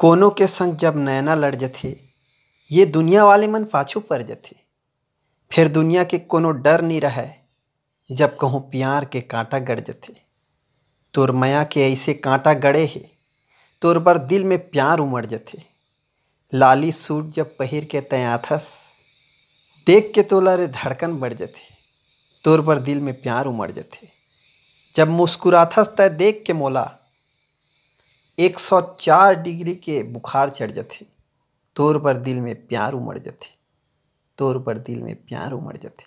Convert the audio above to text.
कोनो के संग जब नैना लड़ जथे, ये दुनिया वाले मन पाछू पर जथे। फिर दुनिया के कोनो डर नहीं रहे, जब कहूँ प्यार के कांटा गड़ जथे। तोर मया के ऐसे कांटा गड़े हे, तोर बर दिल में प्यार उमड़ जथे। लाली सूट जब पहिर के तयाथस देख के तोला रे धड़कन बढ़ जथे। तोर बर दिल में प्यार उमड़ जथे। जब मुस्कुराथस तय देख के मोला 104 डिग्री के बुखार चढ़ जथे, तोर पर दिल में प्यार उमड़ जथे, तोर पर दिल में प्यार उमड़ जथे।